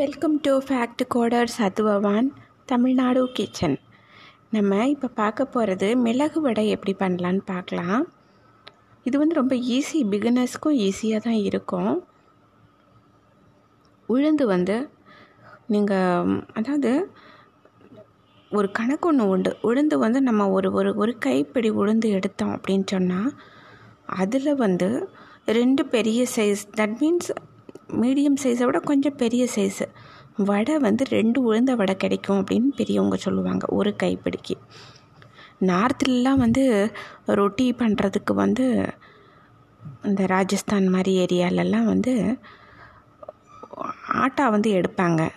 Welcome to fact coder சத்துவவான் Tamil Nadu kitchen நம்ம இப்போ பார்க்க போகிறது மிளகு வடை எப்படி பண்ணலான்னு பார்க்கலாம். இது வந்து ரொம்ப ஈஸி பிகினர்ஸ்க்கும் ஈஸியாக தான் இருக்கும். உளுந்து வந்து நீங்கள் அதாவது ஒரு கணக்கு ஒன்று உண்டு. உளுந்து வந்து நம்ம ஒரு ஒரு ஒரு கைப்பிடி உளுந்து எடுத்தோம் அப்படின்னு சொன்னால் அதில் வந்து ரெண்டு பெரிய சைஸ் தட் மீன்ஸ் மீடியம் சைஸை விட கொஞ்சம் பெரிய சைஸு வடை வந்து ரெண்டு உளுந்த வடை கிடைக்கும் அப்படின்னு பெரியவங்க சொல்லுவாங்க ஒரு கைப்பிடிக்கு. நார்த்துலலாம் வந்து ரொட்டி பண்ணுறதுக்கு வந்து இந்த ராஜஸ்தான் மாதிரி ஏரியாலெல்லாம் வந்து ஆட்டா வந்து எடுப்பாங்க.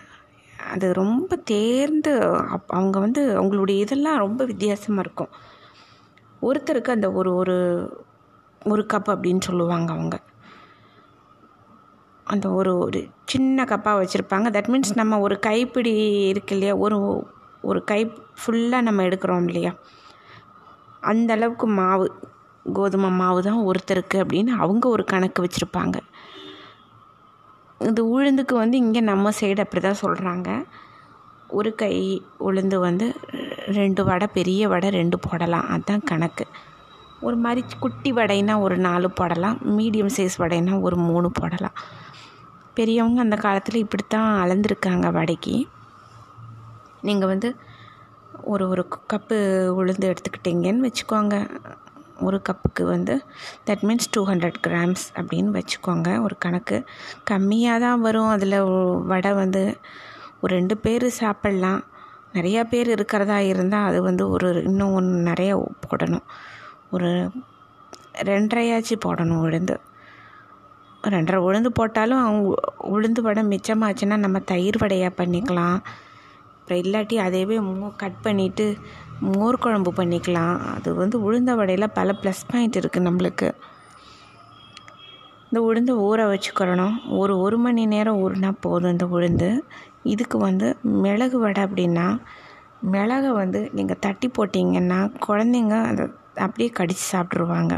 அது ரொம்ப தேர்ந்து அப் அவங்க வந்து அவங்களுடைய இதெல்லாம் ரொம்ப வித்தியாசமாக இருக்கும். ஒருத்தருக்கு அந்த ஒரு ஒரு ஒரு கப் அப்படின்னு சொல்லுவாங்க அவங்க. அந்த ஒரு ஒரு சின்ன கப்பாக வச்சுருப்பாங்க. தட் மீன்ஸ் நம்ம ஒரு கைப்பிடி இருக்கு இல்லையா? ஒரு ஒரு கை ஃபுல்லாக நம்ம எடுக்கிறோம் இல்லையா? அந்த அளவுக்கு மாவு கோதுமை மாவு தான் ஒருத்தருக்கு அப்படின்னு அவங்க ஒரு கணக்கு வச்சுருப்பாங்க. இது உளுந்துக்கு வந்து இங்கே நம்ம சைடு அப்படி தான் சொல்கிறாங்க ஒரு கை உளுந்து வந்து ரெண்டு வடை பெரிய வடை ரெண்டு போடலாம். அதுதான் கணக்கு. ஒரு மாதிரி குட்டி வடைனா ஒரு நாலு போடலாம். மீடியம் சைஸ் வடைனா ஒரு மூணு போடலாம். பெரியவங்க அந்த காலத்தில் இப்படித்தான் அளந்துருக்காங்க வடைக்கு நீங்கள் வந்து ஒரு ஒரு கப்பு உளுந்து எடுத்துக்கிட்டீங்கன்னு வச்சுக்கோங்க. ஒரு கப்புக்கு வந்து that means two hundred grams அப்படின்னு வச்சுக்கோங்க. ஒரு கணக்கு. கம்மியாக தான் வரும். அதில் வடை வந்து ஒரு ரெண்டு பேர் சாப்பிட்லாம். நிறையா பேர் இருக்கிறதா இருந்தால் அது வந்து ஒரு இன்னும் ஒன்று நிறைய போடணும். ஒரு ரெண்டரையாச்சு போடணும் உளுந்து. ரெண்டரை உளுந்து போட்டாலும் அவங்க உளுந்து வடை மிச்சமாச்சுன்னா நம்ம தயிர் வடையாக பண்ணிக்கலாம். அப்புறம் இல்லாட்டி அதையவே மோ கட் பண்ணிவிட்டு மோர் குழம்பு பண்ணிக்கலாம். அது வந்து உளுந்த வடையில் பல ப்ளஸ் பாயிண்ட் இருக்குது நம்மளுக்கு. இந்த உளுந்து ஊற வச்சுக்கிறணும். ஒரு ஒரு மணி நேரம் ஊறினா போதும் இந்த உளுந்து. இதுக்கு வந்து மிளகு வடை அப்படின்னா மிளகை வந்து நீங்கள் தட்டி போட்டிங்கன்னா குழந்தைங்க அதை அப்படியே கடித்து சாப்பிட்ருவாங்க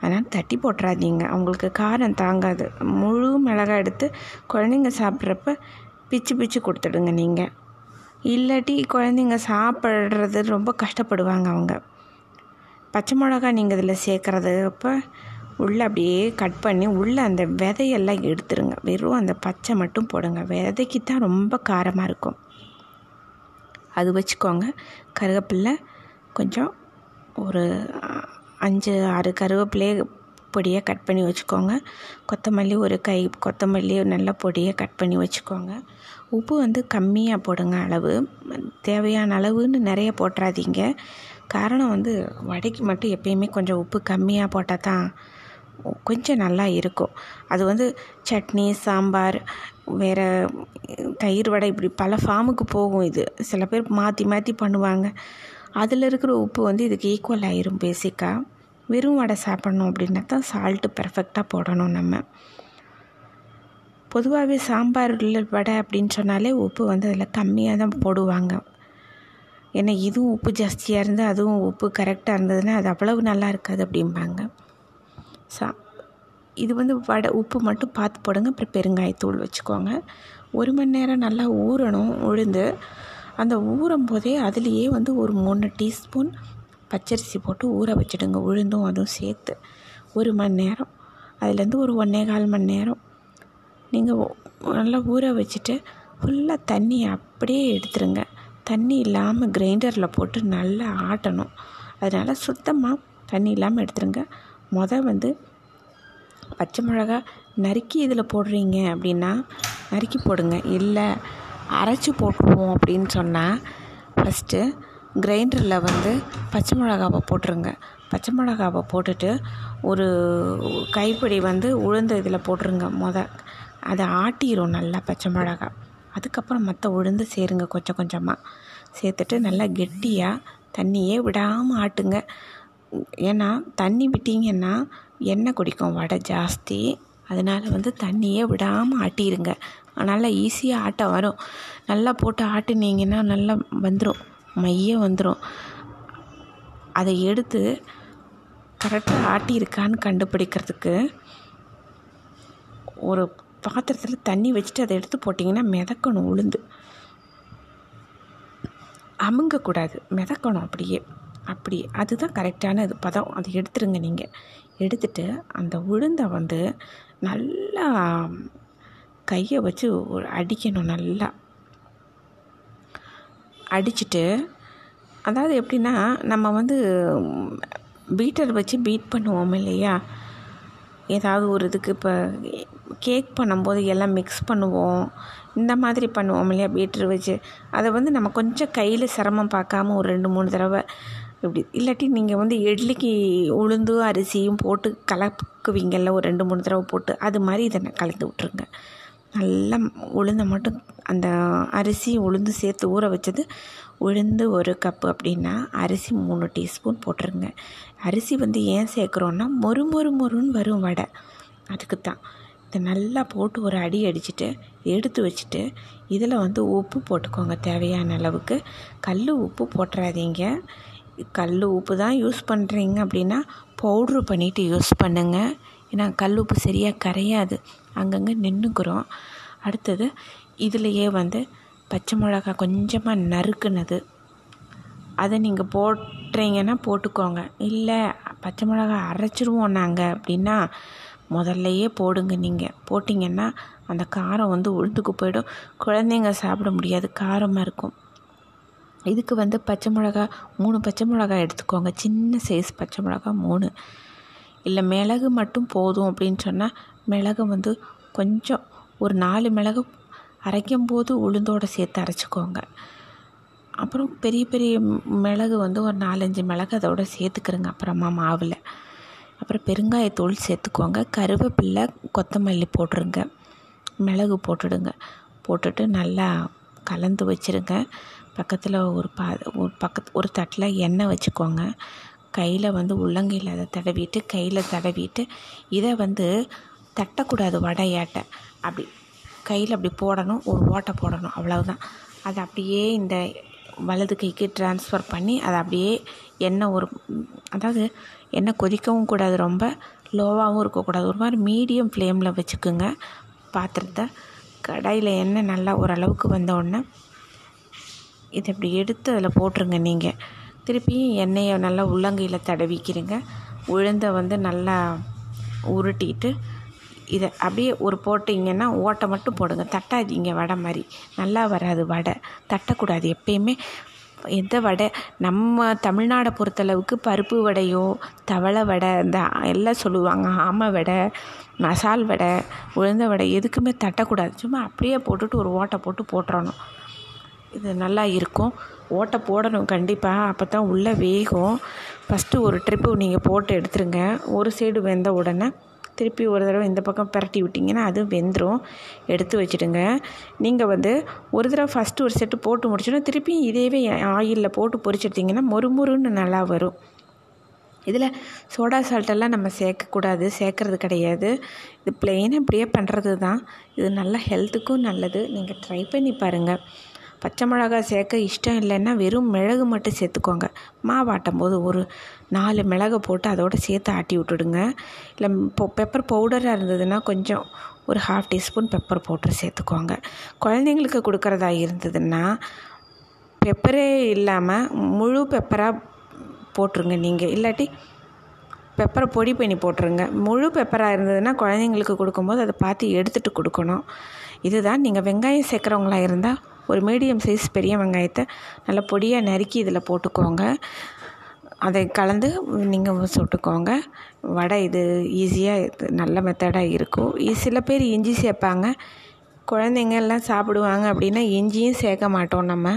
அதனால் தட்டி போட்டுறாதீங்க. அவங்களுக்கு காரம் தாங்காது. முழு மிளகாய் எடுத்து குழந்தைங்க சாப்பிட்றப்ப பிச்சு பிச்சு கொடுத்துடுங்க நீங்கள் இல்லாட்டி குழந்தைங்க சாப்பிட்றது ரொம்ப கஷ்டப்படுவாங்க அவங்க. பச்சை மிளகா நீங்கள் இதில் சேர்க்குறது அப்போ உள்ளே அப்படியே கட் பண்ணி உள்ளே அந்த விதையெல்லாம் எடுத்துருங்க. வெறும் அந்த பச்சை மட்டும் போடுங்க. விதைக்கு தான் ரொம்ப காரமாக இருக்கும். அது வச்சுக்கோங்க. கருவேப்பில்லை கொஞ்சம் ஒரு அஞ்சு ஆறு கருவேப்பிலையே பொடியை கட் பண்ணி வச்சுக்கோங்க. கொத்தமல்லி ஒரு கை கொத்தமல்லி நல்ல பொடியை கட் பண்ணி வச்சுக்கோங்க. உப்பு வந்து கம்மியாக போடுங்க அளவு. தேவையான அளவுன்னு நிறைய போட்டுறாதீங்க. காரணம் வந்து வடைக்கு மட்டும் எப்பயுமே கொஞ்சம் உப்பு கம்மியாக போட்டால் தான் கொஞ்சம் நல்லா இருக்கும். அது வந்து சட்னி சாம்பார் வேறு தயிர் வடை இப்படி பல ஃபார்முக்கு போகும் இது. சில பேர் மாற்றி மாற்றி பண்ணுவாங்க. அதில் இருக்கிற உப்பு வந்து இதுக்கு ஈக்குவல் ஆயிரும் பேசிக்காக வெறும் வடை சாப்பிட்ணும் அப்படின்னா தான் சால்ட்டு பர்ஃபெக்டாக போடணும் நம்ம. பொதுவாகவே சாம்பாரில் வடை அப்படின்னு சொன்னாலே உப்பு வந்து அதில் கம்மியாக தான் போடுவாங்க. ஏன்னா இதுவும் உப்பு ஜாஸ்தியாக இருந்து அதுவும் உப்பு கரெக்டாக இருந்ததுன்னா அது அவ்வளவு நல்லா இருக்காது அப்படிம்பாங்க. சா இது வந்து வடை உப்பு மட்டும் பார்த்து போடுங்க. அப்புறம் பெருங்காயத்தூள் வச்சுக்கோங்க. ஒரு மணி நேரம் நல்லா ஊறணும் உளுந்து. அந்த ஊறும் போதே அதுலேயே வந்து ஒரு மூணு டீஸ்பூன் பச்சரிசி போட்டு ஊற வச்சுடுங்க. உளுந்தும் அதுவும் சேர்த்து ஒரு மணி நேரம். அதுலேருந்து ஒரு ஒன்றே கால் மணி நேரம். நீங்கள் நல்லா ஊற வச்சுட்டு ஃபுல்லாக தண்ணி அப்படியே எடுத்துருங்க. தண்ணி இல்லாமல் கிரைண்டரில் போட்டு நல்லா ஆட்டணும். அதனால் சுத்தமாக தண்ணி இல்லாமல் எடுத்துருங்க. மொதல் வந்து பச்சை மிளகா நறுக்கி இதில் போடுறீங்க அப்படின்னா நறுக்கி போடுங்க. இல்லை அரைச்சி போட்டுருவோம் அப்படின்னு சொன்னால் ஃபஸ்ட்டு கிரைண்டரில் வந்து பச்சை மிளகாவை போட்டுருங்க. பச்சை மிளகாவை போட்டுட்டு ஒரு கைப்பிடி வந்து உளுந்து இதில் போட்டுருங்க மொத. அதை ஆட்டிடும் நல்லா பச்சை மிளகா. அதுக்கப்புறம் மற்ற உளுந்து சேருங்க கொஞ்சம் கொஞ்சமாக சேர்த்துட்டு நல்லா கெட்டியாக தண்ணியே விடாமல் ஆட்டுங்க. ஏன்னா தண்ணி விட்டிங்கன்னா எண்ணெய் குடிக்கும் வடை ஜாஸ்தி. அதனால் வந்து தண்ணியே விடாமல் ஆட்டிடுங்க நல்லா ஈஸியாக ஆட்ட வரும். நல்லா போட்டு ஆட்டினீங்கன்னா நல்லா வந்துடும் மைய வந்துடும் அதை எடுத்து கரெக்டாக ஆட்டியிருக்கான்னு கண்டுபிடிக்கிறதுக்கு ஒரு பாத்திரத்தில் தண்ணி வச்சுட்டு அதை எடுத்து போட்டிங்கன்னா மிதக்கணும் உளுந்து. அமுங்கக்கூடாது. மிதக்கணும் அப்படியே. அப்படி. அதுதான் கரெக்டான இது. பதம். அதை எடுத்துருங்க நீங்கள் எடுத்துட்டு அந்த உளுந்தை வந்து நல்லா கையை வச்சு ஒரு அடிக்கணும் நல்லா. அடிச்சுட்டு அதாவது எப்படின்னா நம்ம வந்து பீட்டர் வச்சு பீட் பண்ணுவோம் இல்லையா? ஏதாவது ஒரு இதுக்கு இப்போ கேக் பண்ணும்போது எல்லாம் மிக்ஸ் பண்ணுவோம். இந்த மாதிரி பண்ணுவோம் இல்லையா பீட்டர் வச்சு. அதை வந்து நம்ம கொஞ்சம் கையில் சிரமம் பார்க்காம ஒரு ரெண்டு மூணு தடவை இப்படி. இல்லாட்டி நீங்கள் வந்து இட்லிக்கு உளுந்து அரிசியும் போட்டு கலக்குவீங்கள்ல ஒரு ரெண்டு மூணு தடவை போட்டு அது மாதிரி இதை கலந்து விட்ருங்க நல்லா உளுந்தை மட்டும் அந்த அரிசி உளுந்து சேர்த்து ஊற வச்சது உளுந்து ஒரு கப்பு அப்படின்னா அரிசி மூணு டீஸ்பூன் போட்டுருங்க. அரிசி வந்து ஏன் சேர்க்குறோன்னா மொறு மொறு மொறுன்னு வரும் வடை. அதுக்கு தான் இதை நல்லா போட்டு ஒரு அடி அடிச்சுட்டு எடுத்து வச்சுட்டு இதில் வந்து உப்பு போட்டுக்கோங்க தேவையான அளவுக்கு. கல் உப்பு போட்டுறாதீங்க. கல் உப்பு தான் யூஸ் பண்ணுறீங்க அப்படின்னா பவுட்ரு பண்ணிவிட்டு யூஸ் பண்ணுங்கள் ஏன்னா கல் உப்பு சரியாக கரையாது. அங்கங்கே நின்றுக்குறோம் அடுத்தது இதுலேயே வந்து பச்சை மிளகா கொஞ்சமாக நறுக்குனது. அதை நீங்கள் போட்டுறீங்கன்னா போட்டுக்கோங்க. இல்லை பச்சை மிளகா அரைச்சிருவோம் நாங்கள் அப்படின்னா முதல்லையே போடுங்க நீங்கள் போட்டிங்கன்னா அந்த காரம் வந்து உளுந்துக்கு போயிடும். குழந்தைங்க சாப்பிட முடியாது காரமாக இருக்கும். இதுக்கு வந்து பச்சை மிளகா மூணு பச்சை மிளகா எடுத்துக்கோங்க. சின்ன சைஸ் பச்சை மிளகா மூணு. இல்லை மிளகு மட்டும் போதும் அப்படின்னு சொன்னால் மிளகு வந்து கொஞ்சம் ஒரு நாலு மிளகு அரைக்கும் போது உளுந்தோடு சேர்த்து அரைச்சிக்கோங்க. அப்புறம் பெரிய பெரிய மிளகு வந்து ஒரு நாலஞ்சு மிளகு அதோட சேர்த்துக்கிறங்க அப்புறமா மாவில். அப்புறம் பெருங்காயத்தூள் சேர்த்துக்கோங்க. கருவேப்பில்லை கொத்தமல்லி போட்டுருங்க. மிளகு போட்டுடுங்க. போட்டுட்டு நல்லா கலந்து வச்சுருங்க. பக்கத்தில் ஒரு பா ஒரு பக்கத்து ஒரு தட்டில் எண்ணெய் வச்சுக்கோங்க. கையில் வந்து உள்ளங்கையில் அதை தடவிட்டு கையில் தடவிட்டு இதை வந்து தட்டக்கூடாது வடை ஏட்டை அப்படி கையில் அப்படி போடணும் ஒரு ஓட்டை போடணும் அவ்வளவுதான். அதை அப்படியே இந்த வலது கைக்கு ட்ரான்ஸ்ஃபர் பண்ணி அதை அப்படியே எண்ணெய் ஒரு அதாவது எண்ணெய் கொதிக்கவும் கூடாது ரொம்ப லோவாகவும் இருக்கக்கூடாது. ஒரு மாதிரி மீடியம் ஃப்ளேமில் வச்சுக்கோங்க பாத்திரத்தை. கடாயில் எண்ணெய் நல்லா ஓரளவுக்கு வந்த உடனே இதை இப்படி எடுத்து அதில் போட்டுருங்க நீங்கள் திருப்பியும் எண்ணெயை நல்லா உள்ளங்கையில் தடவிக்கிறீங்க. உளுந்தை வந்து நல்லா உருட்டிட்டு இதை அப்படியே ஒரு போட்டிங்கன்னா ஓட்டை மட்டும் போடுங்க. தட்டாதீங்க வடை மாதிரி. நல்லா வராது வடை. தட்டக்கூடாது எப்பயுமே. எந்த வடை? நம்ம தமிழ்நாடை பொறுத்தளவுக்கு பருப்பு வடையோ தவளை வடை இந்த எல்லாம் சொல்லுவாங்க. ஆமை வடை மசால் வடை உளுந்த வடை எதுக்குமே தட்டக்கூடாது. சும்மா அப்படியே போட்டுட்டு ஒரு ஓட்டை போட்டு போட்டுறணும். இது நல்லா இருக்கும். ஓட்டை போடணும் கண்டிப்பாக அப்போ தான் உள்ளே வேகும். ஃபஸ்ட்டு ஒரு ட்ரிப்பு நீங்கள் போட்டு எடுத்துருங்க. ஒரு சைடு வெந்த உடனே திருப்பி ஒரு தடவை இந்த பக்கம் பிரட்டி விட்டிங்கன்னா அது வெந்துடும் எடுத்து வச்சுடுங்க. நீங்கள் வந்து ஒரு தடவை ஃபஸ்ட்டு ஒரு செட்டு போட்டு முடிச்சோன்னா திருப்பியும் இதேவே ஆயிலில் போட்டு பொரிச்சிட்டிங்கன்னா மொறு மொறுன்னு நல்லா வரும். இதில் சோடா சால்ட்டெல்லாம் நம்ம சேர்க்கக்கூடாது. சேர்க்கறது கிடையாது. இது பிளெயினாக இப்படியே பண்ணுறது தான் இது நல்ல ஹெல்த்துக்கும் நல்லது. நீங்கள் ட்ரை பண்ணி பாருங்கள் பச்சை மிளகா சேர்க்க இஷ்டம் இல்லைன்னா வெறும் மிளகு மட்டும் சேர்த்துக்கோங்க. மாவாட்டும் போது ஒரு நாலு மிளகை போட்டு அதோடு சேர்த்து ஆட்டி விட்டுடுங்க. இல்லை இப்போ பெப்பர் பவுடராக இருந்ததுன்னா கொஞ்சம் ஒரு ஹாஃப் டீஸ்பூன் பெப்பர் பவுடர் சேர்த்துக்கோங்க. குழந்தைங்களுக்கு கொடுக்குறதா இருந்ததுன்னா பெப்பரே இல்லாமல் முழு பெப்பராக போட்டுருங்க நீங்கள் இல்லாட்டி பெப்பரை பொடி பண்ணி போட்டுருங்க. முழு பெப்பராக இருந்ததுன்னா குழந்தைங்களுக்கு கொடுக்கும்போது அதை பார்த்து எடுத்துகிட்டு கொடுக்கணும். இதுதான் நீங்கள் வெங்காயம் சேர்க்குறவங்களா இருந்தால் ஒரு மீடியம் சைஸ் பெரிய வெங்காயத்தை நல்லா பொடியாக நறுக்கி இதில் போட்டுக்கோங்க. அதை கலந்து நீங்கள் சுட்டுக்கோங்க. வடை இது ஈஸியாக இது நல்ல மெத்தடாக இருக்கும். சில பேர் இஞ்சி சேர்ப்பாங்க குழந்தைங்க எல்லாம் சாப்பிடுவாங்க அப்படின்னா இஞ்சியும் சேர்க்க மாட்டோம் நம்ம.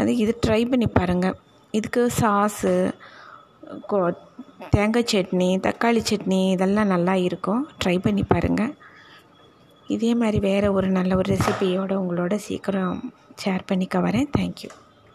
அது இது ட்ரை பண்ணி பாருங்கள் இதுக்கு சாஸு தேங்காய் சட்னி தக்காளி சட்னி இதெல்லாம் நல்லா இருக்கும். ட்ரை பண்ணி பாருங்கள் இதே மாதிரி வேறு ஒரு நல்ல ஒரு ரெசிபியோடு உங்களோட சீக்கிரம் ஷேர் பண்ணிக்க வரேன். தேங்க்யூ